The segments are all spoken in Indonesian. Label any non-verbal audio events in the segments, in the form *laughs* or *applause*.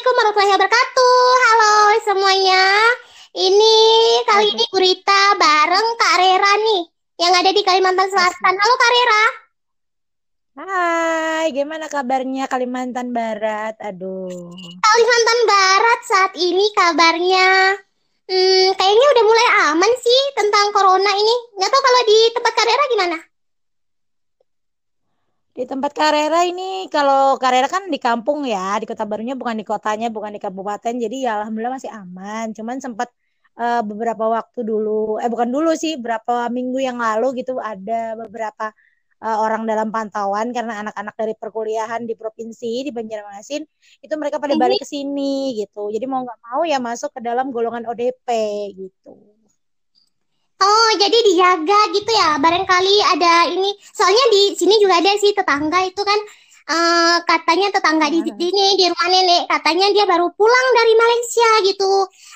Assalamualaikum warahmatullahi wabarakatuh. Halo semuanya. Ini kali ini Gurita bareng Kak Rera nih yang ada di Kalimantan Selatan. Halo Kak Rera. Hai, gimana kabarnya Kalimantan Barat? Aduh. Kalimantan Barat saat ini kabarnya hmm, kayaknya udah mulai aman sih tentang corona ini. Nggak tahu kalau di tempat Kak Rera gimana? Di tempat Karera ini, kalau Karera kan di kampung ya, di kota barunya bukan di kotanya, bukan di kabupaten, jadi ya alhamdulillah masih aman. Cuman sempat uh, beberapa waktu dulu, eh bukan dulu sih, berapa minggu yang lalu gitu ada beberapa uh, orang dalam pantauan karena anak-anak dari perkuliahan di provinsi di Banjarmasin itu mereka pada balik ke sini gitu. Jadi mau nggak mau ya masuk ke dalam golongan ODP gitu. Oh, jadi dijaga gitu ya. Barangkali ada ini. Soalnya di sini juga ada sih tetangga itu kan uh, katanya tetangga di sini di rumah nenek katanya dia baru pulang dari Malaysia gitu.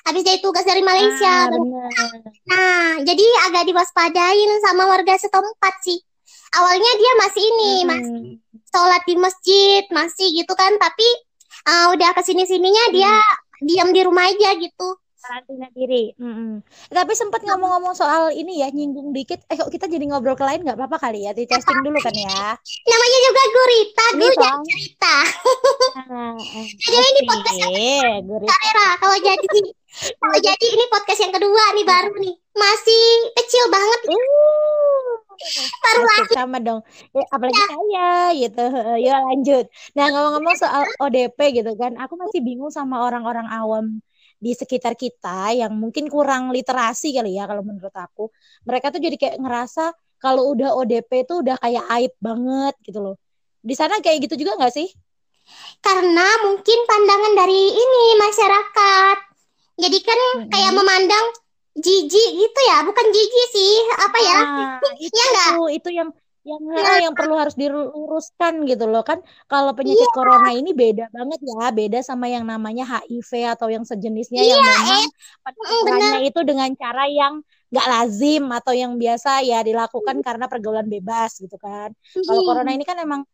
Habis dari tugas dari Malaysia. Ah, nah, jadi agak diwaspadain sama warga setempat sih. Awalnya dia masih ini, hmm. masih sholat di masjid, masih gitu kan. Tapi uh, udah ke sini sininya dia hmm. diam di rumah aja gitu karantina diri. Mm -hmm. Tapi sempat ngomong-ngomong soal ini ya, nyinggung dikit. Eh kok kita jadi ngobrol ke lain nggak apa-apa kali ya? Di testing dulu kan ya. Namanya juga Gurita, gue jadi cerita. jadi ini podcast yang Karera. Kalau jadi kalau jadi ini podcast yang kedua nih baru nih. Masih kecil banget. Uh, baru lagi. Sama dong. Ya, apalagi ya. saya gitu. Ya lanjut. Nah ngomong-ngomong soal ODP gitu kan, aku masih bingung sama orang-orang awam di sekitar kita yang mungkin kurang literasi kali ya kalau menurut aku. Mereka tuh jadi kayak ngerasa kalau udah ODP tuh udah kayak aib banget gitu loh. Di sana kayak gitu juga nggak sih? Karena mungkin pandangan dari ini masyarakat. Jadi kan hmm. kayak memandang jijik gitu ya bukan jijik sih apa ya? Nah, *laughs* itu, ya enggak itu yang yang nah, yang perlu harus diluruskan gitu loh kan kalau penyakit iya. corona ini beda banget ya beda sama yang namanya HIV atau yang sejenisnya iya, yang memang eh, penanganannya itu dengan cara yang nggak lazim atau yang biasa ya dilakukan hmm. karena pergaulan bebas gitu kan hmm. kalau corona ini kan emang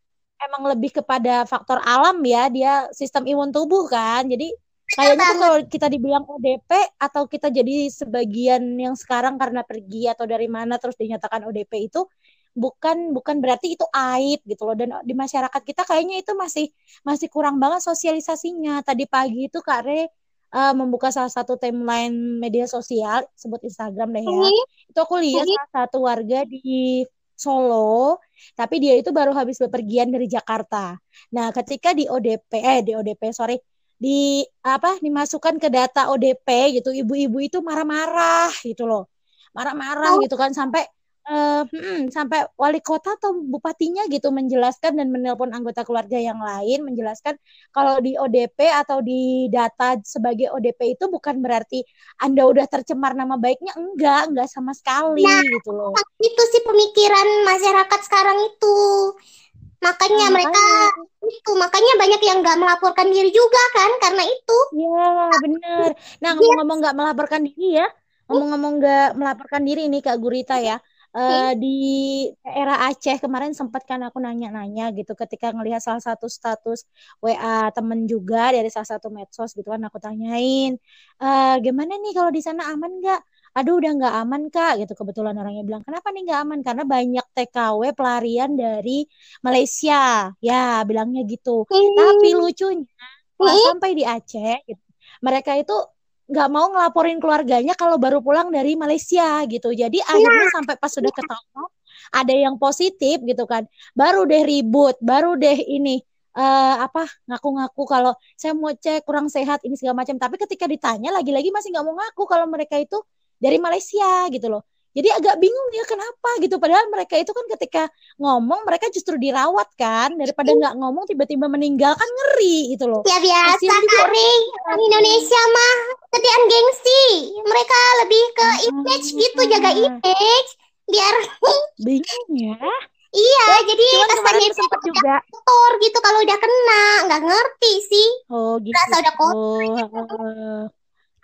emang lebih kepada faktor alam ya dia sistem imun tubuh kan jadi kayaknya tuh kalau kita dibilang ODP atau kita jadi sebagian yang sekarang karena pergi atau dari mana terus dinyatakan ODP itu bukan bukan berarti itu aib gitu loh dan di masyarakat kita kayaknya itu masih masih kurang banget sosialisasinya tadi pagi itu Kak Re uh, membuka salah satu timeline media sosial sebut Instagram deh ya mm-hmm. itu aku lihat mm-hmm. salah satu warga di Solo tapi dia itu baru habis bepergian dari Jakarta nah ketika di ODP eh di ODP sorry di apa dimasukkan ke data ODP gitu ibu-ibu itu marah-marah gitu loh marah-marah oh. gitu kan sampai uh, hmm, sampai wali kota atau bupatinya gitu menjelaskan dan menelpon anggota keluarga yang lain menjelaskan kalau di ODP atau di data sebagai ODP itu bukan berarti Anda udah tercemar nama baiknya enggak, enggak sama sekali nah, gitu loh. Itu sih pemikiran masyarakat sekarang itu. Makanya nah, mereka makanya. itu makanya banyak yang nggak melaporkan diri juga kan karena itu. Iya, benar. Nah, ngomong-ngomong nggak melaporkan diri ya, ngomong-ngomong nggak melaporkan diri ini Kak Gurita ya uh, di era Aceh kemarin sempat kan aku nanya-nanya gitu ketika ngelihat salah satu status WA temen juga dari salah satu medsos gitu kan aku tanyain uh, gimana nih kalau di sana aman nggak? Aduh udah nggak aman kak gitu kebetulan orangnya bilang. Kenapa nih nggak aman? Karena banyak TKW pelarian dari Malaysia. Ya bilangnya gitu. Hmm. tapi lucunya hmm. sampai di Aceh gitu mereka itu nggak mau ngelaporin keluarganya kalau baru pulang dari Malaysia gitu. Jadi ya. akhirnya sampai pas sudah ketahuan ada yang positif gitu kan, baru deh ribut, baru deh ini uh, apa ngaku-ngaku kalau saya mau cek kurang sehat ini segala macam. Tapi ketika ditanya lagi-lagi masih nggak mau ngaku kalau mereka itu dari Malaysia gitu loh. Jadi agak bingung ya kenapa gitu. Padahal mereka itu kan ketika ngomong mereka justru dirawat kan daripada nggak ngomong tiba-tiba meninggal kan ngeri gitu loh. Ya biasa ngeri. Orang Indonesia mah ketian gengsi. Mereka lebih ke image gitu jaga image biar *laughs* bingung ya. Iya, ya, jadi kesannya itu sempat juga kotor gitu kalau udah kena, nggak ngerti sih. Oh, gitu. Rasa udah kotor. Oh, gitu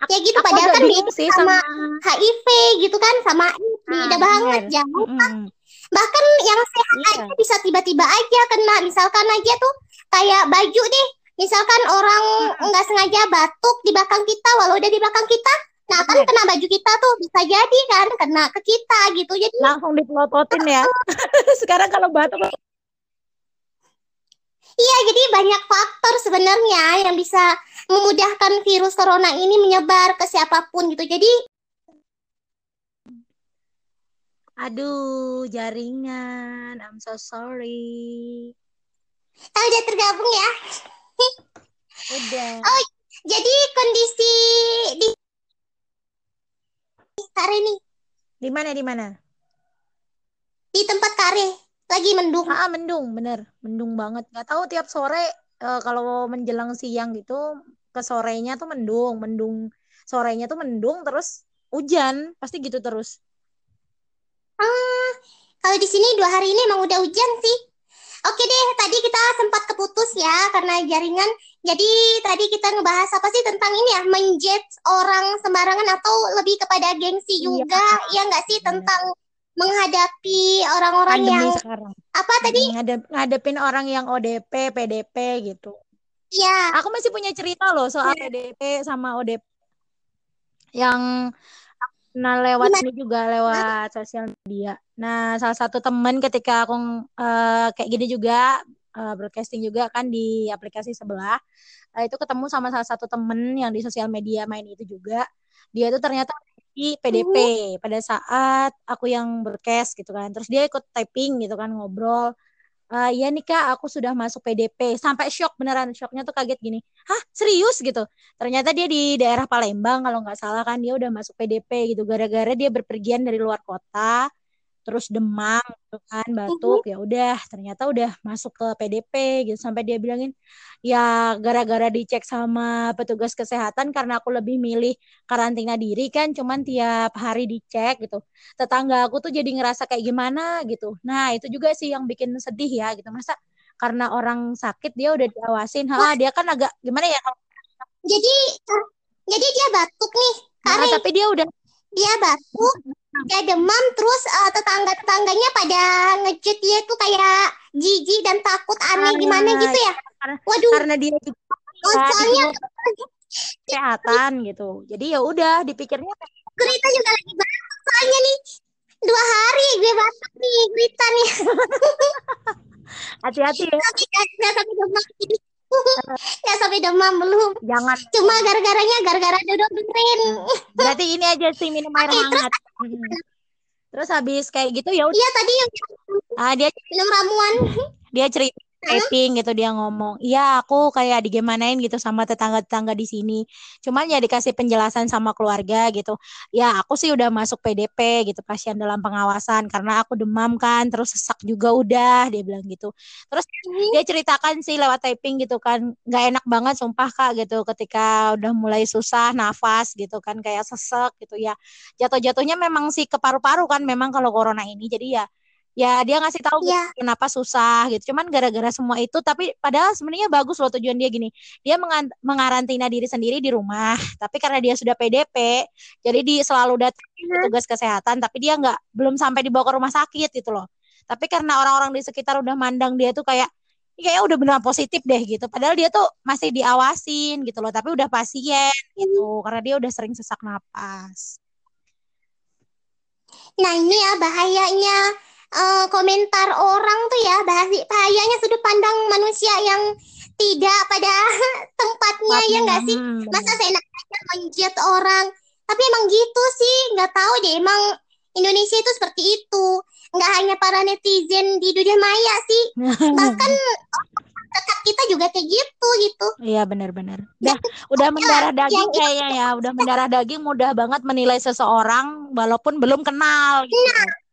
ya gitu padahal kan sih sama, sama HIV gitu kan sama ini ah, beda banget jauh mm. bahkan yang sehat yeah. aja bisa tiba-tiba aja kena misalkan aja tuh kayak baju deh misalkan orang nggak sengaja batuk di belakang kita walau udah di belakang kita nah kan kena baju kita tuh bisa jadi kan kena ke kita gitu. Jadi langsung dipelototin ya. *laughs* Sekarang kalau batuk Iya, jadi banyak faktor sebenarnya yang bisa memudahkan virus corona ini menyebar ke siapa pun gitu. Jadi Aduh, jaringan. I'm so sorry. Oh, udah tergabung ya? Udah. Oh, jadi kondisi di Kare nih. Di mana di mana? Di tempat Kare lagi mendung. Ah, mendung, bener, mendung banget. Gak tahu tiap sore uh, kalau menjelang siang gitu ke sorenya tuh mendung, mendung sorenya tuh mendung terus hujan, pasti gitu terus. Ah, kalau di sini dua hari ini emang udah hujan sih. Oke deh, tadi kita sempat keputus ya karena jaringan. Jadi tadi kita ngebahas apa sih tentang ini ya, menjet orang sembarangan atau lebih kepada gengsi iya. juga, iya. ya nggak sih tentang menghadapi orang-orang yang sekarang. apa tadi Ngadep, ngadepin orang yang ODP, PDP gitu. Iya. Aku masih punya cerita loh soal ya. PDP sama ODP yang kenal lewat Gimana? ini juga lewat sosial media. Nah, salah satu temen ketika aku uh, kayak gini juga uh, broadcasting juga kan di aplikasi sebelah, uh, itu ketemu sama salah satu temen yang di sosial media main itu juga. Dia itu ternyata di PDP uh. pada saat aku yang berkes gitu kan. Terus dia ikut typing gitu kan ngobrol. Uh, ya nih kak, aku sudah masuk PDP. Sampai shock beneran, shocknya tuh kaget gini. Hah serius gitu? Ternyata dia di daerah Palembang kalau nggak salah kan dia udah masuk PDP gitu. Gara-gara dia berpergian dari luar kota terus demam gitu kan batuk ya udah ternyata udah masuk ke PDP gitu. Sampai dia bilangin ya gara-gara dicek sama petugas kesehatan karena aku lebih milih karantina diri kan cuman tiap hari dicek gitu. Tetangga aku tuh jadi ngerasa kayak gimana gitu. Nah itu juga sih yang bikin sedih ya gitu. Masa karena orang sakit dia udah diawasin. Ha dia kan agak gimana ya? Jadi jadi dia batuk nih nah, tapi dia udah dia batuk dia demam terus uh, tetangga-tetangganya pada ngejut dia tuh kayak jijik dan takut aneh ah, gimana gitu ya. Karena, waduh. karena dia juga oh, soalnya kesehatan gitu. Jadi ya udah dipikirnya Grita juga lagi batuk soalnya nih. Dua hari gue batuk nih Grita nih. *laughs* Hati-hati ya. Nggak sampai demam. *laughs* Nggak sampai demam belum. Jangan. Cuma gara-garanya gara-gara duduk dengerin. Berarti ini aja sih minum air hangat terus, terus habis kayak gitu ya iya tadi yang ah dia minum ramuan. dia cerita typing gitu dia ngomong. Iya aku kayak digimanain gitu sama tetangga-tetangga di sini. Cuman ya dikasih penjelasan sama keluarga gitu. Ya aku sih udah masuk PDP gitu pasien dalam pengawasan. Karena aku demam kan terus sesak juga udah dia bilang gitu. Terus dia ceritakan sih lewat typing gitu kan. Nggak enak banget sumpah kak gitu. Ketika udah mulai susah nafas gitu kan kayak sesek gitu ya. Jatuh-jatuhnya memang sih ke paru-paru kan memang kalau corona ini. Jadi ya ya dia ngasih tahu yeah. kenapa susah gitu. Cuman gara-gara semua itu tapi padahal sebenarnya bagus loh tujuan dia gini. Dia mengarantina diri sendiri di rumah *laughs* tapi karena dia sudah PDP jadi dia selalu datang iya. petugas kesehatan tapi dia nggak belum sampai dibawa ke rumah sakit gitu loh. Tapi karena orang-orang di sekitar udah mandang dia tuh kayak kayaknya udah benar positif deh gitu. Padahal dia tuh masih diawasin gitu loh tapi udah pasien gitu karena dia udah sering sesak napas. Nah ini ya bahayanya uh, komentar orang tuh ya bahayanya sudut pandang manusia yang tidak pada *laughs* tempatnya ya nggak sih? masa saya seenaknya menjat orang? Tapi emang gitu sih nggak tahu deh emang Indonesia itu seperti itu. Nggak hanya para netizen di dunia maya sih *laughs* bahkan dekat kita juga kayak gitu gitu. Iya benar-benar udah udah mendarah daging kayaknya ya udah mendarah daging mudah banget menilai seseorang walaupun belum kenal gitu.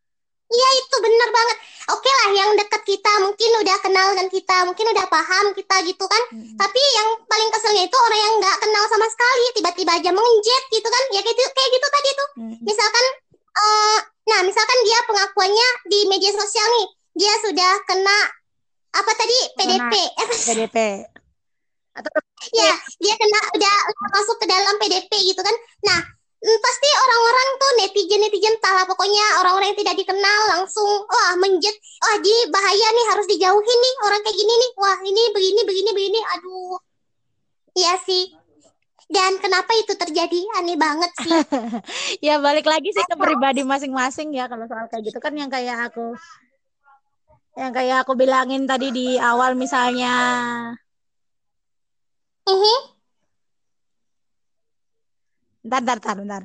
Iya itu bener banget. Oke lah yang deket kita mungkin udah kenal dengan kita, mungkin udah paham kita gitu kan. Hmm. Tapi yang paling keselnya itu orang yang nggak kenal sama sekali, tiba-tiba aja menjet gitu kan. Ya kayak gitu, kayak gitu tadi tuh. Hmm. Misalkan, uh, nah misalkan dia pengakuannya di media sosial nih, dia sudah kena apa tadi PDP. PDP. *laughs* Atau ya dia kena udah masuk ke dalam PDP gitu kan. Nah pasti orang-orang tuh netizen netizen entahlah pokoknya orang-orang yang tidak dikenal langsung wah menjet wah di bahaya nih harus dijauhin nih orang kayak gini nih wah ini begini begini begini aduh Iya sih. Dan kenapa itu terjadi? Aneh banget sih. *laughs* ya balik lagi sih ke pribadi masing-masing ya kalau soal kayak gitu kan yang kayak aku yang kayak aku bilangin tadi di awal misalnya. Uh -huh. Bentar, bentar, bentar, bentar.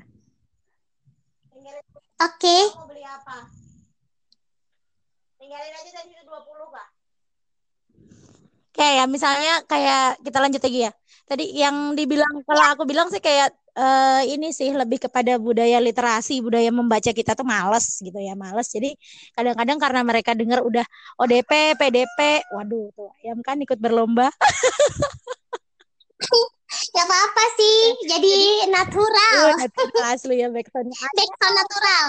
Oke. Okay. Mau beli apa? Tinggalin aja tadi itu 20, Kak. Kayak ya, misalnya kayak kita lanjut lagi ya. Tadi yang dibilang kalau aku bilang sih kayak uh, ini sih lebih kepada budaya literasi, budaya membaca kita tuh males gitu ya, males. Jadi kadang-kadang karena mereka dengar udah ODP, PDP, waduh tuh ayam kan ikut berlomba. *laughs* ya apa-apa sih, jadi, jadi natural. Natural asli ya backsound. *laughs* Backsound natural.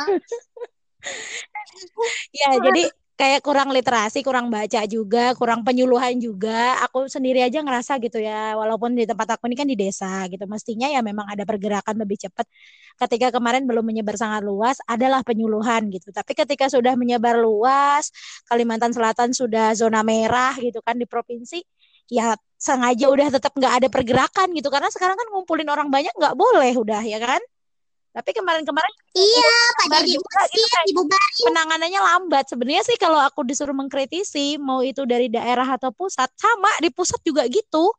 *laughs* ya, jadi kayak kurang literasi, kurang baca juga, kurang penyuluhan juga. Aku sendiri aja ngerasa gitu ya, walaupun di tempat aku ini kan di desa gitu. Mestinya ya memang ada pergerakan lebih cepat. Ketika kemarin belum menyebar sangat luas, adalah penyuluhan gitu. Tapi ketika sudah menyebar luas, Kalimantan Selatan sudah zona merah gitu kan di provinsi, ya sengaja udah tetap nggak ada pergerakan gitu. Karena sekarang kan ngumpulin orang banyak nggak boleh udah ya kan. Tapi kemarin-kemarin iya pada juga gitu kan penanganannya lambat. Sebenarnya sih kalau aku disuruh mengkritisi mau itu dari daerah atau pusat sama di pusat juga gitu.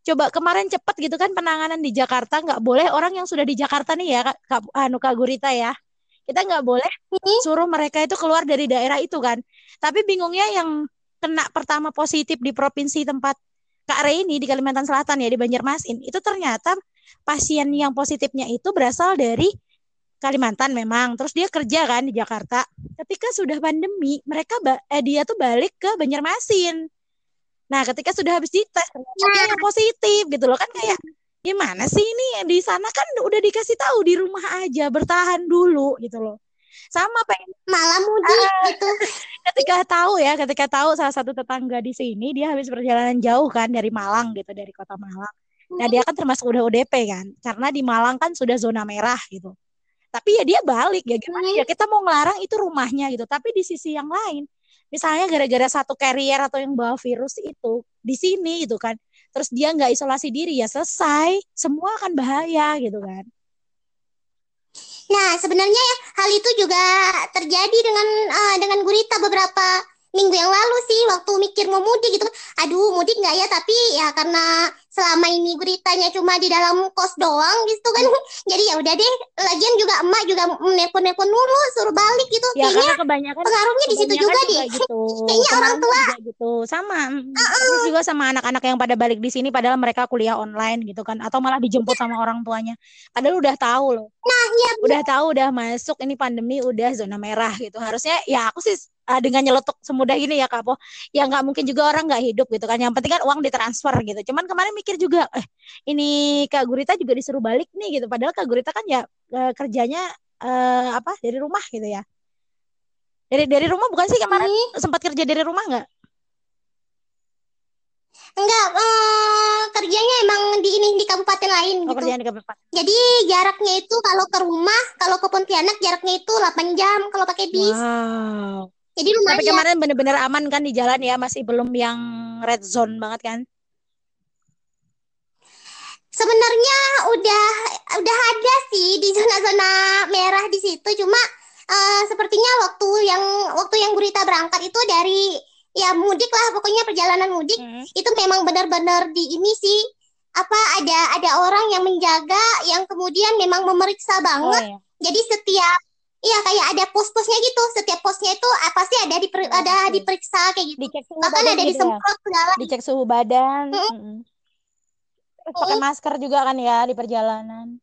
Coba kemarin cepat gitu kan penanganan di Jakarta nggak boleh orang yang sudah di Jakarta nih ya Kak Anu Kak Gurita ya. Kita nggak boleh suruh mereka itu keluar dari daerah itu kan. Tapi bingungnya yang kena pertama positif di provinsi tempat Kak Reini di Kalimantan Selatan ya di Banjarmasin itu ternyata pasien yang positifnya itu berasal dari Kalimantan memang. Terus dia kerja kan di Jakarta. Ketika sudah pandemi, mereka eh, dia tuh balik ke Banjarmasin. Nah, ketika sudah habis dites, ternyata dia yang positif gitu loh kan kayak gimana sih ini di sana kan udah dikasih tahu di rumah aja bertahan dulu gitu loh. Sama pengen malam mudik uh, gitu. *laughs* Ketika tahu ya, ketika tahu salah satu tetangga di sini dia habis perjalanan jauh kan dari Malang gitu, dari kota Malang Nah dia kan termasuk udah ODP kan, karena di Malang kan sudah zona merah gitu. Tapi ya dia balik ya gimana ya kita mau ngelarang itu rumahnya gitu. Tapi di sisi yang lain, misalnya gara-gara satu carrier atau yang bawa virus itu di sini gitu kan, terus dia nggak isolasi diri ya selesai, semua akan bahaya gitu kan. Nah sebenarnya ya hal itu juga terjadi dengan uh, dengan gurita beberapa minggu yang lalu sih waktu mikir mau mudik gitu. Aduh mudik nggak ya? Tapi ya karena selama ini beritanya cuma di dalam kos doang gitu kan *laughs* jadi ya udah deh lagian juga emak juga nelpon-nelpon dulu suruh balik gitu ya, kayaknya kebanyakan pengaruhnya di situ juga, deh gitu. *laughs* kayaknya orang tua gitu sama uh -uh. juga sama anak-anak yang pada balik di sini padahal mereka kuliah online gitu kan atau malah dijemput sama *laughs* orang tuanya padahal udah tahu loh nah ya udah tahu udah masuk ini pandemi udah zona merah gitu harusnya ya aku sih uh, dengan nyeletuk semudah ini ya Kak Po. Ya nggak mungkin juga orang nggak hidup gitu kan. Yang penting kan uang ditransfer gitu. Cuman kemarin mikir juga, eh ini Kak Gurita juga disuruh balik nih gitu. Padahal Kak Gurita kan ya uh, kerjanya uh, apa dari rumah gitu ya. Dari dari rumah bukan sih kemarin hmm. sempat kerja dari rumah nggak? Enggak, eh, kerjanya emang di ini di kabupaten lain oh, gitu. di kabupaten. Jadi jaraknya itu kalau ke rumah, kalau ke Pontianak jaraknya itu 8 jam kalau pakai bis. Wow. Jadi lumayan. Tapi kemarin bener-bener aman kan di jalan ya, masih belum yang red zone banget kan? Sebenarnya udah udah ada sih di zona-zona merah di situ, cuma uh, sepertinya waktu yang waktu yang Gurita berangkat itu dari ya mudik lah pokoknya perjalanan mudik hmm. itu memang benar-benar di ini sih apa ada ada orang yang menjaga yang kemudian memang memeriksa banget. Oh, iya. Jadi setiap Iya kayak ada pos-posnya gitu. Setiap posnya itu ah, pasti ada di oh, ada okay. diperiksa kayak gitu. Dicek suhu Bahkan badan ada gitu disemprot ya? segala. Dicek suhu badan. Mm -hmm. Pakai masker juga kan ya di perjalanan.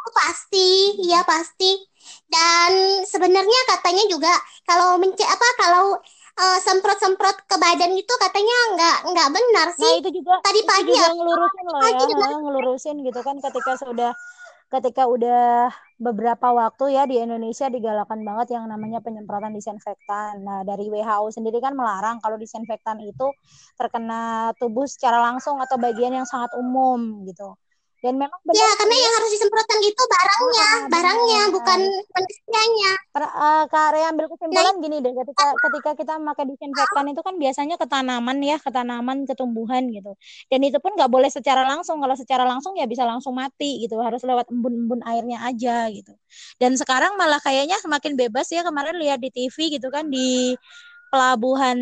Oh, pasti, iya pasti. Dan sebenarnya katanya juga kalau mencek apa kalau uh, semprot-semprot ke badan itu katanya nggak nggak benar sih. Nah itu juga tadi pagi juga ngelurusin loh ya, ngelurusin gitu kan ketika sudah ketika udah beberapa waktu ya di Indonesia digalakan banget yang namanya penyemprotan disinfektan. Nah, dari WHO sendiri kan melarang kalau disinfektan itu terkena tubuh secara langsung atau bagian yang sangat umum gitu. Dan memang benar ya karena yang harus disemprotkan itu barangnya ah, barangnya benar. bukan manusianya uh, kak Rea ambil kesimpulan nah, gini deh ketika ketika kita memakai disinfektan itu kan biasanya ke tanaman ya ke tanaman ke tumbuhan gitu. Dan itu pun nggak boleh secara langsung. Kalau secara langsung ya bisa langsung mati gitu. Harus lewat embun-embun airnya aja gitu. Dan sekarang malah kayaknya semakin bebas ya. Kemarin lihat di TV gitu kan di pelabuhan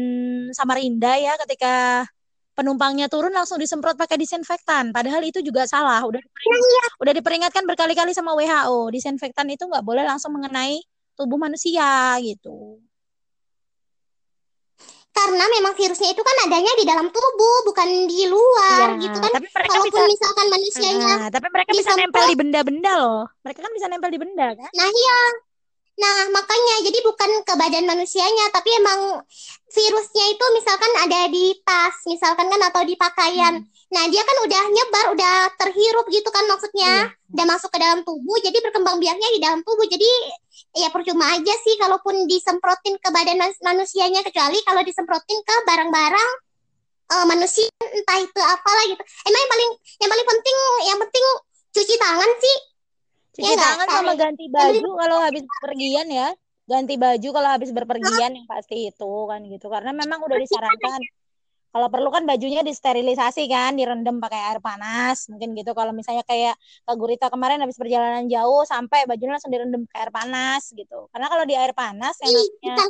Samarinda ya ketika penumpangnya turun langsung disemprot pakai disinfektan. Padahal itu juga salah. Udah diperingat, udah diperingatkan berkali-kali sama WHO. Disinfektan itu nggak boleh langsung mengenai tubuh manusia gitu. Karena memang virusnya itu kan adanya di dalam tubuh, bukan di luar ya, gitu kan. Tapi mereka Kalaupun bisa, misalkan manusianya. Nah, tapi mereka bisa nempel di benda-benda loh. Mereka kan bisa nempel di benda kan? Nah iya, Nah, makanya jadi bukan ke badan manusianya, tapi emang virusnya itu misalkan ada di tas, misalkan kan atau di pakaian. Hmm. Nah, dia kan udah nyebar, udah terhirup gitu kan maksudnya. Hmm. Udah masuk ke dalam tubuh, jadi berkembang biaknya di dalam tubuh. Jadi ya percuma aja sih kalaupun disemprotin ke badan manusianya kecuali kalau disemprotin ke barang-barang uh, manusia entah itu apalah gitu. Emang yang paling yang paling penting yang penting cuci tangan sih cuci ya tangan sama ganti baju kalau *laughs* habis pergian ya. Ganti baju kalau habis berpergian yang pasti itu kan gitu. Karena memang udah disarankan. kalau perlu kan bajunya disterilisasi kan direndam pakai air panas mungkin gitu. Kalau misalnya kayak Kak Gurita kemarin habis perjalanan jauh sampai bajunya langsung direndam pakai air panas gitu. Karena kalau di air panas yang namanya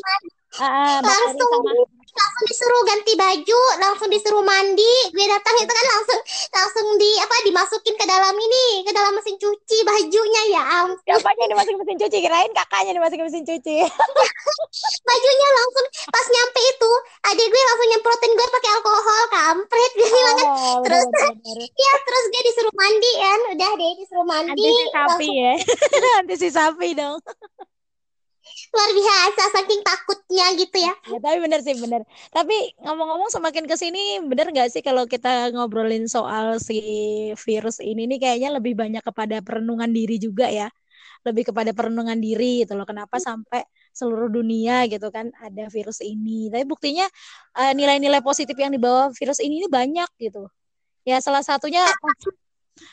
uh, sama langsung disuruh ganti baju langsung disuruh mandi gue datang itu kan langsung langsung di apa dimasukin ke dalam ini ke dalam mesin cuci bajunya ya ampun. Siapanya dimasukin mesin cuci? Kirain kakaknya dimasukin mesin cuci. *laughs* Bajunya langsung pas nyampe itu adik gue langsung nyemprotin gue pakai alkohol kampret. Gue bilang kan oh, terus *laughs* ya terus gue disuruh mandi kan. Udah deh disuruh mandi. Anti si sapi ya. *laughs* Anti si sapi dong luar biasa saking takutnya gitu ya. ya tapi bener sih bener. Tapi ngomong-ngomong semakin ke sini bener gak sih kalau kita ngobrolin soal si virus ini nih kayaknya lebih banyak kepada perenungan diri juga ya. Lebih kepada perenungan diri gitu loh. Kenapa sampai seluruh dunia gitu kan ada virus ini? Tapi buktinya uh, nilai-nilai positif yang dibawa virus ini ini banyak gitu. Ya salah satunya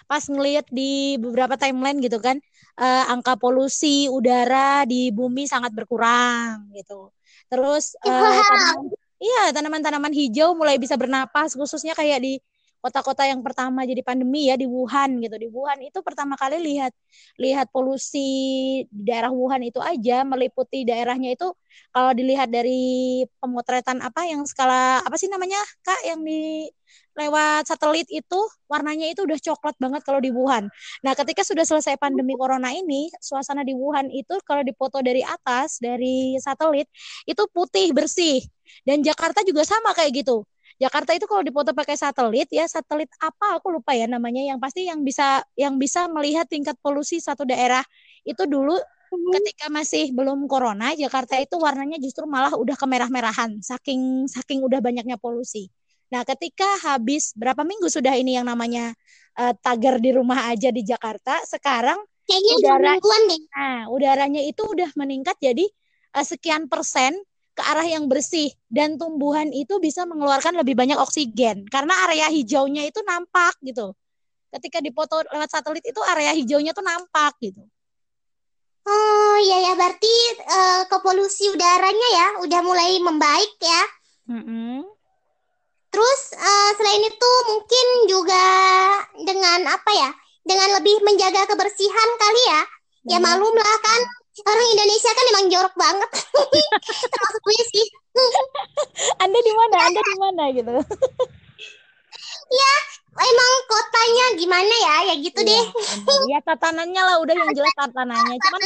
pas ngelihat di beberapa timeline gitu kan uh, angka polusi udara di bumi sangat berkurang gitu. Terus uh, tanaman, iya tanaman-tanaman hijau mulai bisa bernapas khususnya kayak di kota-kota yang pertama jadi pandemi ya di Wuhan gitu. Di Wuhan itu pertama kali lihat lihat polusi di daerah Wuhan itu aja meliputi daerahnya itu kalau dilihat dari pemotretan apa yang skala apa sih namanya Kak yang di lewat satelit itu warnanya itu udah coklat banget kalau di Wuhan. Nah, ketika sudah selesai pandemi corona ini, suasana di Wuhan itu kalau dipoto dari atas dari satelit itu putih bersih. Dan Jakarta juga sama kayak gitu. Jakarta itu kalau dipoto pakai satelit ya, satelit apa aku lupa ya namanya yang pasti yang bisa yang bisa melihat tingkat polusi satu daerah. Itu dulu hmm. ketika masih belum corona, Jakarta itu warnanya justru malah udah kemerah-merahan saking saking udah banyaknya polusi. Nah, ketika habis berapa minggu sudah ini yang namanya uh, tagar di rumah aja di Jakarta, sekarang Kayaknya udara deh. Nah, udaranya itu udah meningkat jadi uh, sekian persen ke arah yang bersih dan tumbuhan itu bisa mengeluarkan lebih banyak oksigen karena area hijaunya itu nampak gitu. Ketika dipoto lewat satelit itu area hijaunya tuh nampak gitu. Oh iya ya berarti uh, ke polusi udaranya ya udah mulai membaik ya. Mm -hmm. Terus uh, selain itu mungkin juga dengan apa ya? Dengan lebih menjaga kebersihan kali ya. Ya malum lah kan orang Indonesia kan emang jorok banget. *laughs* Termasuk gue sih. Anda di mana? Anda di mana gitu? ya, emang kotanya gimana ya? Ya gitu ya, deh. Ya tatanannya lah udah yang jelas tatanannya. Cuman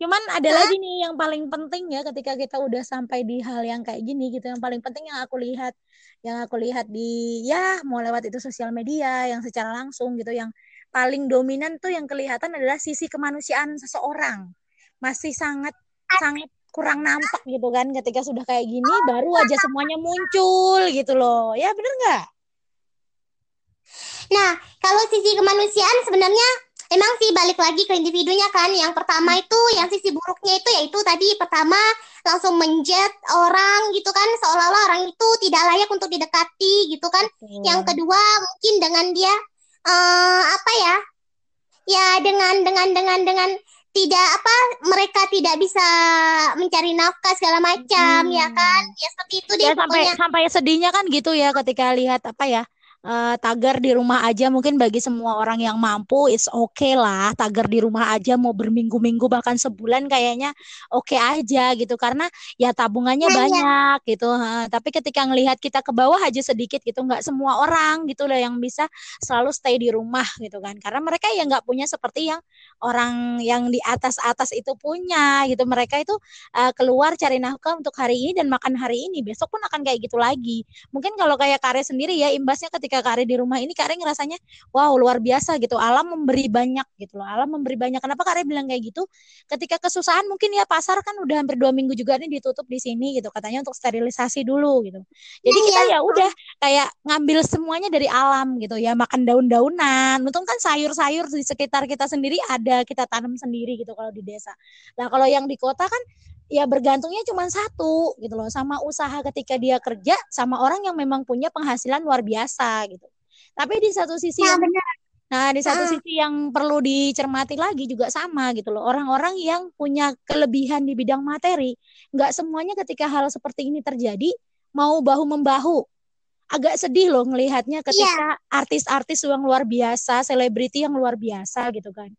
cuman ada lagi nih yang paling penting ya ketika kita udah sampai di hal yang kayak gini gitu. Yang paling penting yang aku lihat yang aku lihat di ya mau lewat itu sosial media yang secara langsung gitu yang paling dominan tuh yang kelihatan adalah sisi kemanusiaan seseorang. Masih sangat sangat kurang nampak gitu kan. Ketika sudah kayak gini baru aja semuanya muncul gitu loh. Ya bener nggak? Nah kalau sisi kemanusiaan sebenarnya emang sih balik lagi ke individunya kan. Yang pertama itu yang sisi buruknya itu yaitu tadi pertama langsung menjet orang gitu kan. Seolah-olah orang itu tidak layak untuk didekati gitu kan. Yang kedua mungkin dengan dia uh, apa ya ya dengan dengan dengan dengan tidak apa mereka tidak bisa mencari nafkah segala macam ya Hmm. kan. Ya seperti itu deh Ya sampai pokoknya. sampai sedihnya kan gitu ya ketika lihat apa ya eh, tagar di rumah aja mungkin bagi semua orang yang mampu it's okay lah tagar di rumah aja mau berminggu-minggu bahkan sebulan kayaknya oke aja gitu. Karena ya tabungannya nah ya banyak gitu ha. Tapi ketika ngelihat kita ke bawah aja sedikit gitu nggak semua orang gitu loh yang bisa selalu stay di rumah gitu kan. Karena mereka ya nggak punya seperti yang orang yang di atas-atas itu punya gitu. Mereka itu uh, keluar cari nafkah untuk hari ini dan makan hari ini. Besok pun akan kayak gitu lagi. Mungkin kalau kayak Kare sendiri ya imbasnya ketika Kare di rumah ini Kare ngerasanya wow luar biasa gitu. Alam memberi banyak gitu loh alam memberi banyak. Kenapa Kare bilang kayak gitu? Ketika kesusahan mungkin ya pasar kan udah hampir dua minggu juga nih ditutup di sini gitu katanya untuk sterilisasi dulu gitu. Jadi nah kita ya ya udah kayak ngambil semuanya dari alam gitu ya makan daun-daunan. Untung kan sayur-sayur di sekitar kita sendiri ada kita tanam sendiri gitu kalau di desa. Nah kalau yang di kota kan ya bergantungnya cuma satu gitu loh sama usaha ketika dia kerja sama orang yang memang punya penghasilan luar biasa gitu tapi di satu sisi nah yang benar Nah, di satu Heeh. sisi yang perlu dicermati lagi juga sama gitu loh. Orang-orang yang punya kelebihan di bidang materi, nggak semuanya ketika hal seperti ini terjadi mau bahu-membahu. Agak sedih loh ngelihatnya iya ketika artis-artis yang luar biasa, selebriti yang luar biasa gitu kan.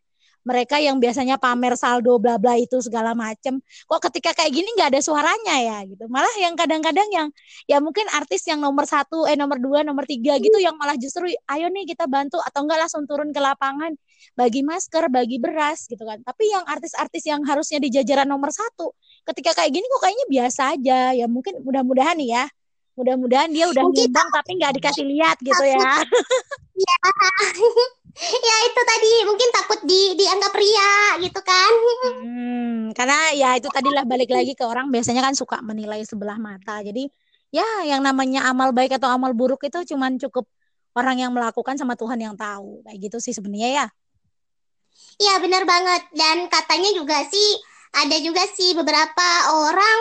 Mereka yang biasanya pamer saldo bla bla itu segala macem, kok ketika kayak gini nggak ada suaranya ya gitu. Malah yang kadang-kadang yang ya mungkin artis yang nomor satu, eh nomor dua, nomor tiga gitu yang malah justru ayo nih kita bantu atau enggak langsung turun ke lapangan bagi masker, bagi beras gitu kan. Tapi yang artis-artis yang harusnya di jajaran nomor satu, ketika kayak gini kok kayaknya biasa aja. Ya mungkin mudah-mudahan nih ya, mudah-mudahan dia udah mungkin tapi nggak dikasih lihat gitu ya. ya *laughs* ya itu tadi. Mungkin takut di dianggap ria gitu kan. Hmm, karena ya itu tadilah balik lagi ke orang biasanya kan suka menilai sebelah mata. Jadi ya yang namanya amal baik atau amal buruk itu cuman cukup orang yang melakukan sama Tuhan yang tahu. Kayak gitu sih sebenarnya ya. Iya benar banget. Dan katanya juga sih ada juga sih beberapa orang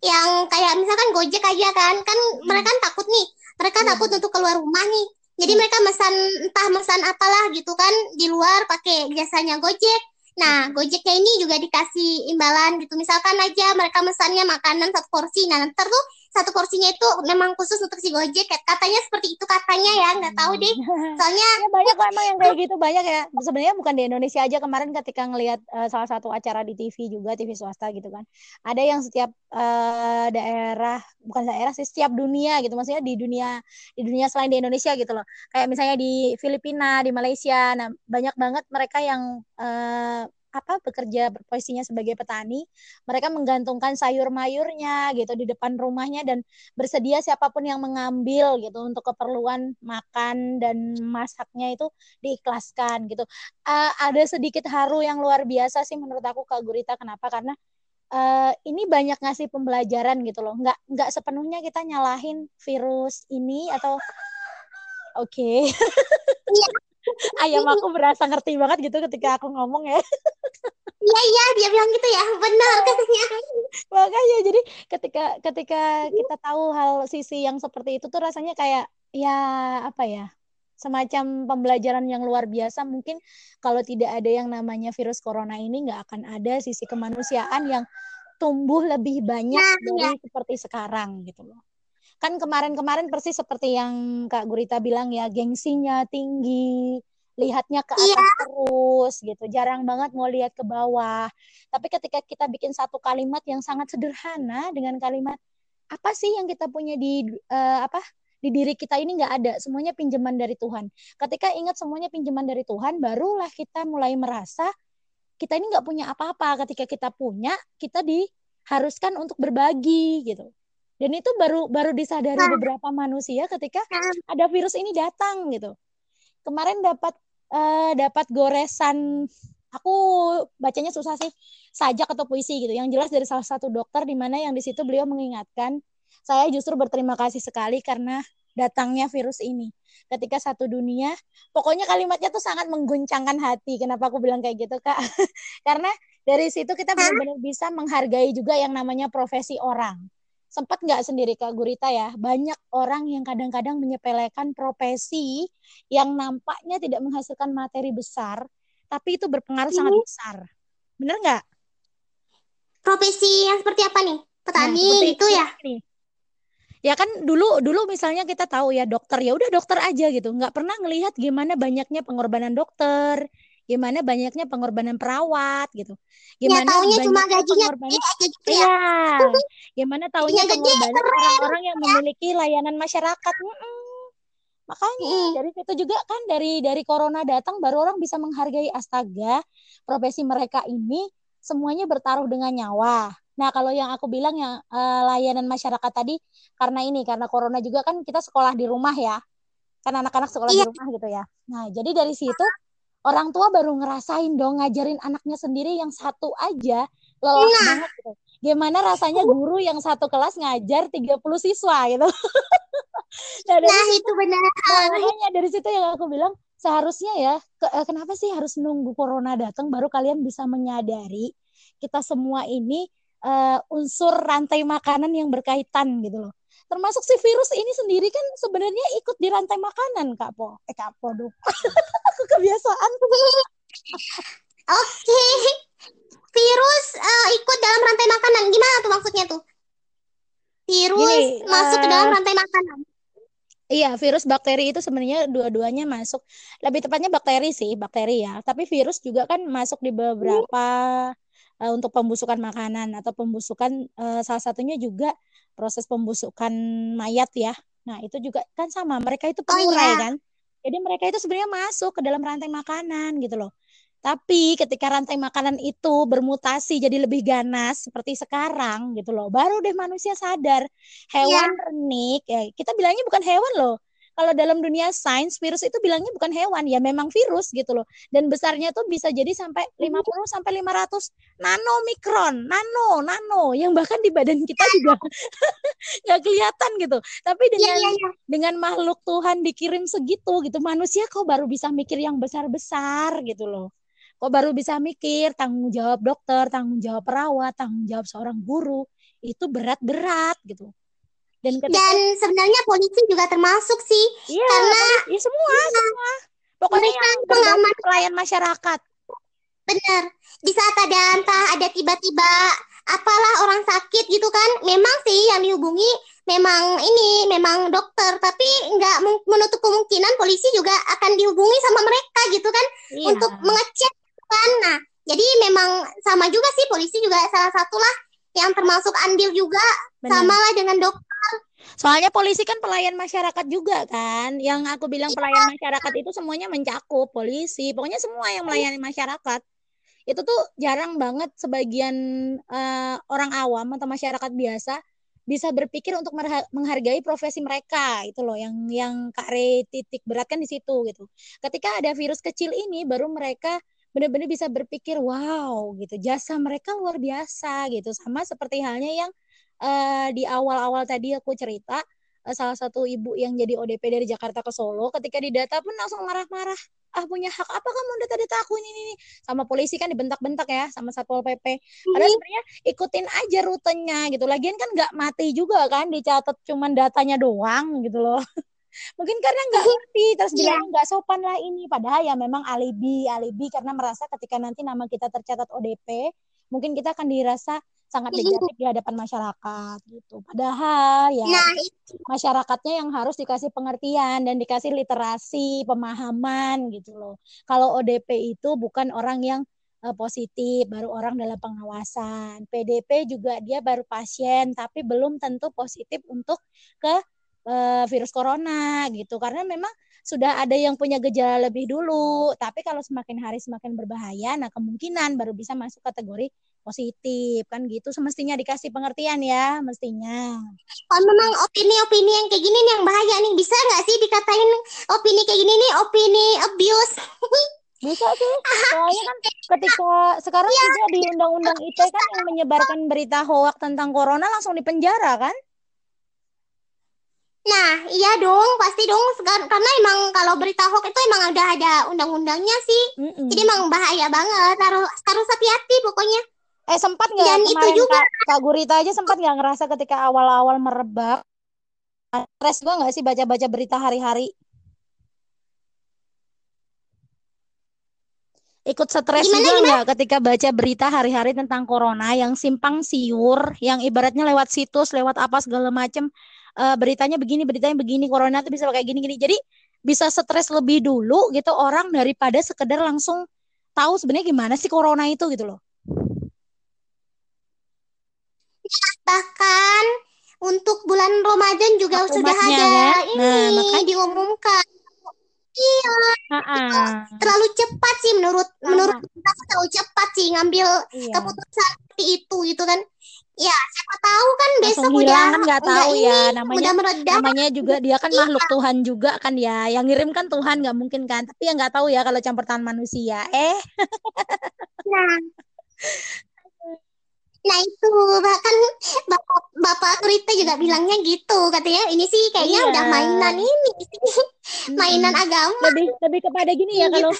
yang kayak misalkan Gojek aja kan. Kan mereka kan takut nih. Mereka Iya. takut untuk keluar rumah nih jadi mereka mesan entah mesan apalah gitu kan di luar pakai jasanya Gojek nah. Gojeknya ini juga dikasih imbalan gitu misalkan aja mereka mesannya makanan satu porsi nah ntar tuh satu porsinya itu memang khusus untuk si Gojek katanya seperti itu katanya ya nggak tahu deh Hmm. *laughs* soalnya Ya banyak kok emang yang kayak gitu banyak ya. Sebenarnya bukan di Indonesia aja kemarin ketika ngelihat eh, salah satu acara di TV juga TV swasta gitu kan. Ada yang setiap eh, daerah bukan daerah sih setiap dunia gitu maksudnya di dunia di dunia selain di Indonesia gitu loh. Kayak misalnya di Filipina, di Malaysia. Nah, banyak banget mereka yang eh, apa bekerja profesinya sebagai petani, mereka menggantungkan sayur mayurnya gitu di depan rumahnya dan bersedia siapa pun yang mengambil gitu untuk keperluan makan dan masaknya itu diikhlaskan gitu. Uh, ada sedikit haru yang luar biasa sih menurut aku Kak Gurita. Kenapa? Karena uh, ini banyak ngasih pembelajaran gitu loh. Nggak nggak sepenuhnya kita nyalahin virus ini atau *laughs* oke. Okay. *laughs* iya Ayam aku berasa ngerti banget gitu ketika aku ngomong ya. iya iya dia bilang gitu ya benar katanya Makanya jadi ketika ketika kita tahu hal sisi yang seperti itu tuh rasanya kayak ya apa ya? semacam pembelajaran yang luar biasa mungkin kalau tidak ada yang namanya virus corona ini nggak akan ada sisi kemanusiaan yang tumbuh lebih banyak nah dari ya seperti sekarang gitu loh kan kemarin-kemarin persis seperti yang Kak Gurita bilang ya gengsinya tinggi lihatnya ke iya. atas terus gitu. Jarang banget mau lihat ke bawah. Tapi ketika kita bikin satu kalimat yang sangat sederhana dengan kalimat apa sih yang kita punya di uh, apa di diri kita ini nggak ada? Semuanya pinjaman dari Tuhan. Ketika ingat semuanya pinjaman dari Tuhan barulah kita mulai merasa kita ini nggak punya apa-apa. Ketika kita punya kita diharuskan untuk berbagi gitu dan itu baru baru disadari nah, beberapa manusia ketika nah, ada virus ini datang gitu kemarin dapat uh, dapat goresan aku bacanya susah sih sajak atau puisi gitu yang jelas dari salah satu dokter di mana yang di situ beliau mengingatkan saya justru berterima kasih sekali karena datangnya virus ini. Ketika satu dunia, pokoknya kalimatnya tuh sangat mengguncangkan hati. Kenapa aku bilang kayak gitu, Kak? *laughs* karena dari situ kita benar-benar bisa menghargai juga yang namanya profesi orang. Sempat nggak sendiri Kak Gurita ya, banyak orang yang kadang-kadang menyepelekan profesi yang nampaknya tidak menghasilkan materi besar, tapi itu berpengaruh sangat besar. Bener nggak? Profesi yang seperti apa nih? Petani Nah, gitu ya? ini. Ya kan dulu dulu misalnya kita tahu ya dokter ya udah dokter aja gitu, nggak pernah ngelihat gimana banyaknya pengorbanan dokter, gimana banyaknya pengorbanan perawat gitu, Ya gimana taunya cuma gajinya pengorbanan gede gitu ya. Iya, *laughs* gimana taunya Gajinya pengorbanan orang-orang yang memiliki layanan masyarakat. Mm-mm. Makanya Mm. dari situ juga kan dari dari corona datang baru orang bisa menghargai astaga profesi mereka ini semuanya bertaruh dengan nyawa. Nah, kalau yang aku bilang yang eh, layanan masyarakat tadi karena ini karena corona juga kan kita sekolah di rumah ya. Kan anak-anak sekolah di Iya. rumah gitu ya. Nah, jadi dari situ orang tua baru ngerasain dong ngajarin anaknya sendiri yang satu aja lelah Nah. banget gitu. Gimana rasanya guru yang satu kelas ngajar 30 siswa gitu. *laughs* nah, dari Nah itu benar. Nah, makanya dari situ yang aku bilang seharusnya ya ke- eh, kenapa sih harus nunggu corona datang baru kalian bisa menyadari kita semua ini eh, unsur rantai makanan yang berkaitan gitu loh. Termasuk si virus ini sendiri kan sebenarnya ikut di rantai makanan Kak Po. Eh Kak Po dong. *laughs* aku kebiasaan. *laughs* Oke. Virus eh, ikut dalam rantai makanan. Gimana tuh maksudnya tuh? Virus Gini, masuk ke eh, dalam rantai makanan. Iya, virus bakteri itu sebenarnya dua-duanya masuk. Lebih tepatnya bakteri sih, bakteri ya. Tapi virus juga kan masuk di beberapa eh, untuk pembusukan makanan atau pembusukan eh, salah satunya juga proses pembusukan mayat ya. Nah, itu juga kan sama. Mereka itu Oh pengurai iya. kan. Jadi mereka itu sebenarnya masuk ke dalam rantai makanan gitu loh. Tapi ketika rantai makanan itu bermutasi jadi lebih ganas seperti sekarang gitu loh, baru deh manusia sadar Iya. hewan renik ya kita bilangnya bukan hewan loh kalau dalam dunia sains virus itu bilangnya bukan hewan ya memang virus gitu loh. Dan besarnya tuh bisa jadi sampai 50 sampai 500 nanomikron nano nano yang bahkan di badan kita *laughs* juga *laughs* nggak kelihatan gitu. Tapi Iya dengan iya iya. dengan makhluk Tuhan dikirim segitu gitu manusia kok baru bisa mikir yang besar-besar gitu loh. Kok baru bisa mikir tanggung jawab dokter tanggung jawab perawat tanggung jawab seorang guru itu berat-berat gitu dan ketika Dan sebenarnya polisi juga termasuk sih. iya Karena ya semua semua pokoknya mereka yang mengamankan pelayan masyarakat benar. Di saat ada entah ada tiba-tiba apalah orang sakit gitu kan. Memang sih yang dihubungi memang ini memang dokter tapi nggak menutup kemungkinan polisi juga akan dihubungi sama mereka gitu kan iya untuk mengecek kan. Nah, jadi memang sama juga sih polisi juga salah satulah yang termasuk andil juga benar sama lah dengan dokter. Soalnya polisi kan pelayan masyarakat juga kan. Yang aku bilang pelayan masyarakat itu semuanya mencakup polisi. Pokoknya semua yang melayani masyarakat. Itu tuh jarang banget sebagian eh, orang awam atau masyarakat biasa bisa berpikir untuk menghargai profesi mereka itu loh. Yang yang Kak Re titik beratkan di situ gitu. Ketika ada virus kecil ini baru mereka benar-benar bisa berpikir wow gitu. Jasa mereka luar biasa gitu. Sama seperti halnya yang eh, di awal-awal tadi aku cerita eh, salah satu ibu yang jadi ODP dari Jakarta ke Solo ketika didata pun langsung marah-marah. Ah punya hak apa kamu data-data aku ini, ini sama polisi kan dibentak-bentak ya sama satpol pp padahal sebenarnya ikutin aja rutenya gitu. Lagian kan nggak mati juga kan dicatat cuman datanya doang gitu loh. *laughs* Mungkin karena nggak ngerti terus Iya. bilang nggak sopan lah ini. Padahal ya memang alibi alibi karena merasa ketika nanti nama kita tercatat ODP mungkin kita akan dirasa sangat negatif di hadapan masyarakat gitu. Padahal ya Nah, masyarakatnya yang harus dikasih pengertian dan dikasih literasi pemahaman gitu loh. Kalau ODP itu bukan orang yang eh, positif baru orang dalam pengawasan. PDP juga dia baru pasien tapi belum tentu positif untuk ke eh, virus corona gitu. Karena memang sudah ada yang punya gejala lebih dulu tapi kalau semakin hari semakin berbahaya nah kemungkinan baru bisa masuk kategori positif kan gitu semestinya dikasih pengertian ya mestinya kalau memang opini-opini yang kayak gini nih yang bahaya nih bisa nggak sih dikatain opini kayak gini nih opini abuse? *laughs* Bisa sih. Soalnya kan ketika sekarang juga di undang-undang ITE kan yang menyebarkan berita hoak tentang corona langsung dipenjara kan? Nah, iya dong, pasti dong. Karena emang kalau berita hoax itu emang udah ada undang-undangnya sih. Mm-mm. Jadi emang bahaya banget. Harus harus hati-hati pokoknya. Eh sempat nggak Dan itu kemarin juga- Kak, Kak Gurita aja sempat nggak ngerasa ketika awal-awal merebak? Stres gua nggak sih baca-baca berita hari-hari? ikut stres juga nggak ketika baca berita hari-hari tentang corona yang simpang siur, yang ibaratnya lewat situs, lewat apa segala macam uh, beritanya begini, beritanya begini, corona tuh bisa kayak gini-gini. Jadi bisa stres lebih dulu gitu orang daripada sekedar langsung tahu sebenarnya gimana sih corona itu gitu loh. Bahkan untuk bulan Ramadan juga Akumatnya, sudah ada ya? ini nah, makanya... diumumkan Iya. Terlalu cepat sih menurut uh menurut kita terlalu cepat sih ngambil iya. keputusan seperti itu gitu kan. Ya, siapa tahu kan besok udah kan nggak tahu ya namanya udah namanya juga dia kan iya. makhluk Tuhan juga kan ya yang ngirim kan Tuhan nggak mungkin kan tapi ya nggak tahu ya kalau campur tangan manusia eh. Nah *laughs* Nah itu. Bahkan bapak bapak Rita juga bilangnya gitu. Katanya ini sih kayaknya iya. udah mainan ini mainan hmm. agama. Lebih lebih kepada gini ya kalau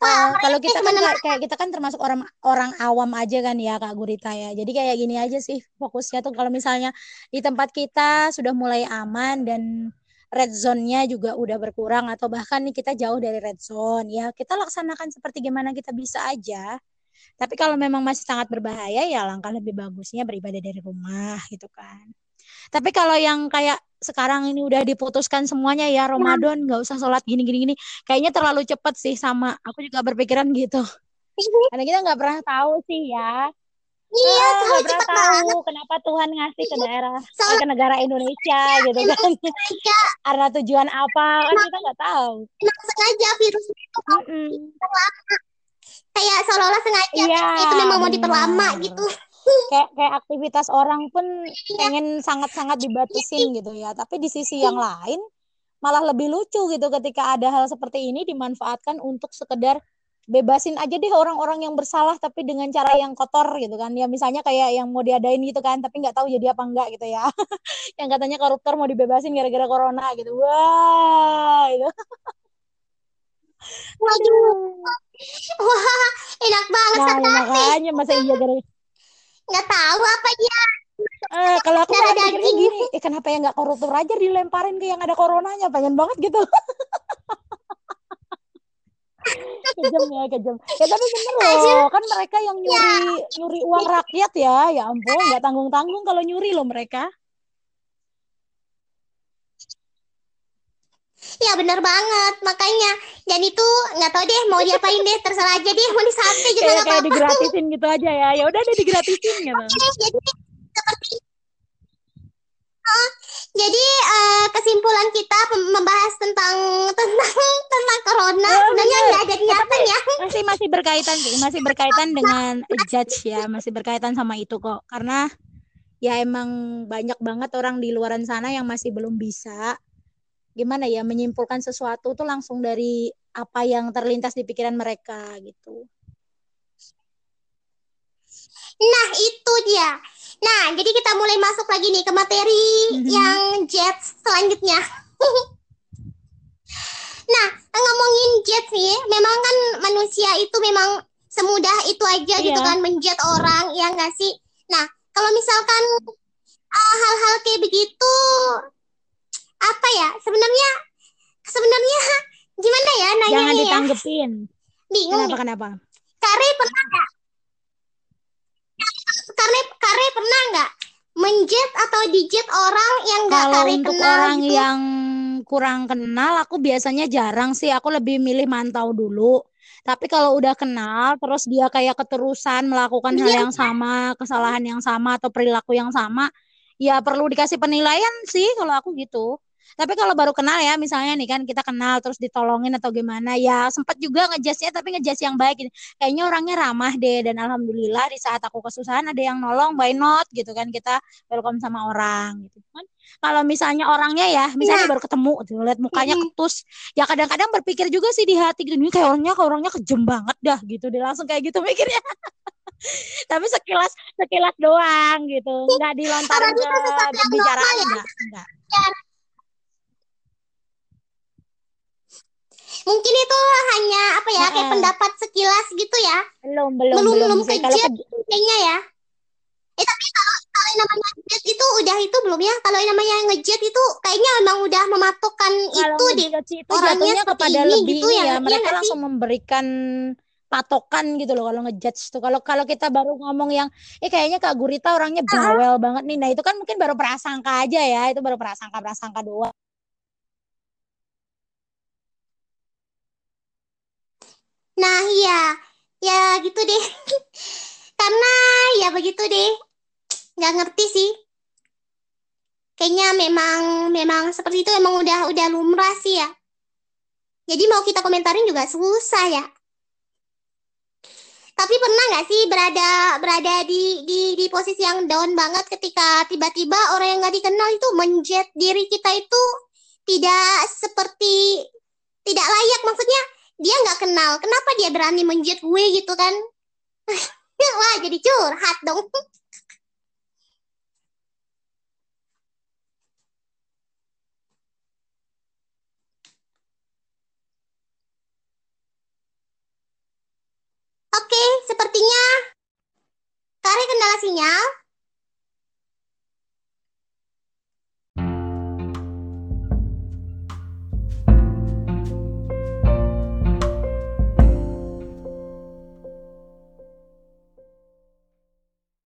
uh, kalau kita kan kayak, kayak kita kan termasuk orang orang awam aja kan ya kak Gurita ya. Jadi kayak gini aja sih fokusnya tuh. Kalau misalnya di tempat kita sudah mulai aman dan red zone-nya juga udah berkurang atau bahkan nih kita jauh dari red zone ya kita laksanakan seperti gimana kita bisa aja tapi kalau memang masih sangat berbahaya ya langkah lebih bagusnya beribadah dari rumah gitu kan. Tapi kalau yang kayak sekarang ini udah diputuskan semuanya ya Ramadan nggak usah sholat gini gini gini kayaknya terlalu cepat sih sama aku juga berpikiran gitu. Karena kita nggak pernah tahu sih ya. Iya, nggak pernah tahu banget. kenapa Tuhan ngasih ke daerah eh, ke negara Indonesia ya, gitu kan. Karena tujuan apa kan kita nggak tahu. sengaja virus itu mm -mm kayak seolah-olah sengaja iya, itu memang mau diperlama gitu. Kayak kayak aktivitas orang pun iya. pengen sangat-sangat dibatasin gitu ya. Tapi di sisi yang lain malah lebih lucu gitu ketika ada hal seperti ini dimanfaatkan untuk sekedar bebasin aja deh orang-orang yang bersalah tapi dengan cara yang kotor gitu kan. Ya misalnya kayak yang mau diadain gitu kan tapi nggak tahu jadi apa enggak gitu ya. *laughs* Yang katanya koruptor mau dibebasin gara-gara corona gitu. Wah itu *laughs* Waduh. *laughs* Wah, enak banget nah, ya makanya masa iya gara Nggak tahu apa dia. Eh, kalau aku ada daging gini, eh kenapa ya nggak koruptor aja dilemparin ke yang ada coronanya? Pengen banget gitu. *laughs* kejam ya kejam ya tapi bener loh kan mereka yang nyuri nyuri uang rakyat ya ya ampun nggak tanggung tanggung kalau nyuri loh mereka Ya benar banget. Makanya dan itu nggak tahu deh mau diapain deh. Terserah aja deh. Mau disate juga nggak apa-apa. Kayak digratisin gitu aja ya. Ya udah deh digratisin gitu. Okay, jadi seperti oh, jadi uh, kesimpulan kita membahas tentang tentang tentang corona oh, sebenarnya nggak ada niatan ya. Masih masih berkaitan sih. Masih berkaitan dengan judge ya. Masih berkaitan sama itu kok. Karena ya emang banyak banget orang di luaran sana yang masih belum bisa gimana ya menyimpulkan sesuatu tuh langsung dari apa yang terlintas di pikiran mereka gitu. Nah, itu dia. Nah, jadi kita mulai masuk lagi nih ke materi mm-hmm. yang jet selanjutnya. *laughs* nah, ngomongin jet nih, memang kan manusia itu memang semudah itu aja yeah. gitu iya. kan menjet orang yang nggak sih. Nah, kalau misalkan uh, hal-hal kayak begitu apa ya sebenarnya sebenarnya gimana ya nanya jangan ya? ditanggepin. Bingung kenapa kenapa? Kare pernah nggak? Kare kare pernah nggak menjet atau dijet orang yang nggak kare untuk kenal orang gitu? yang kurang kenal aku biasanya jarang sih. Aku lebih milih mantau dulu. Tapi kalau udah kenal terus dia kayak keterusan melakukan hal iya. yang sama kesalahan yang sama atau perilaku yang sama ya perlu dikasih penilaian sih kalau aku gitu tapi kalau baru kenal ya, misalnya nih kan kita kenal terus ditolongin atau gimana, ya sempat juga ngejasnya tapi ngejas yang baik. Gitu. Kayaknya orangnya ramah deh dan alhamdulillah di saat aku kesusahan ada yang nolong, why not gitu kan kita welcome sama orang gitu kan. Kalau misalnya orangnya ya, misalnya ya. baru ketemu tuh lihat mukanya ketus, ya kadang-kadang berpikir juga sih di hati gitu, ini kayak orangnya kayak orangnya kejem banget dah gitu, dia langsung kayak gitu *laughs* mikirnya. tapi sekilas sekilas doang gitu nggak dilontarin ke pembicaraan enggak enggak mungkin itu hanya apa ya nah, kayak pendapat sekilas gitu ya belum belum belum belum, belum kayaknya ya eh tapi kalau kalau yang namanya ngejet itu udah itu belum ya kalau yang namanya ngejet itu kayaknya memang udah mematokkan kalau itu deh itu orangnya kepada ini, lebih gitu ya, ya mereka ya langsung memberikan patokan gitu loh kalau ngejudge tuh. Kalau kalau kita baru ngomong yang eh kayaknya Kak Gurita orangnya bawel uh-huh. banget nih. Nah, itu kan mungkin baru prasangka aja ya. Itu baru prasangka-prasangka doang. Nah, iya. Ya gitu deh. *laughs* Karena ya begitu deh. Nggak ngerti sih. Kayaknya memang memang seperti itu emang udah udah lumrah sih ya. Jadi mau kita komentarin juga susah ya. Tapi pernah nggak sih berada berada di, di di posisi yang down banget ketika tiba-tiba orang yang nggak dikenal itu menjet diri kita itu tidak seperti tidak layak maksudnya dia nggak kenal. Kenapa dia berani menjet gue gitu kan? *laughs* Wah jadi curhat dong. Oke, sepertinya Kare kendala sinyal.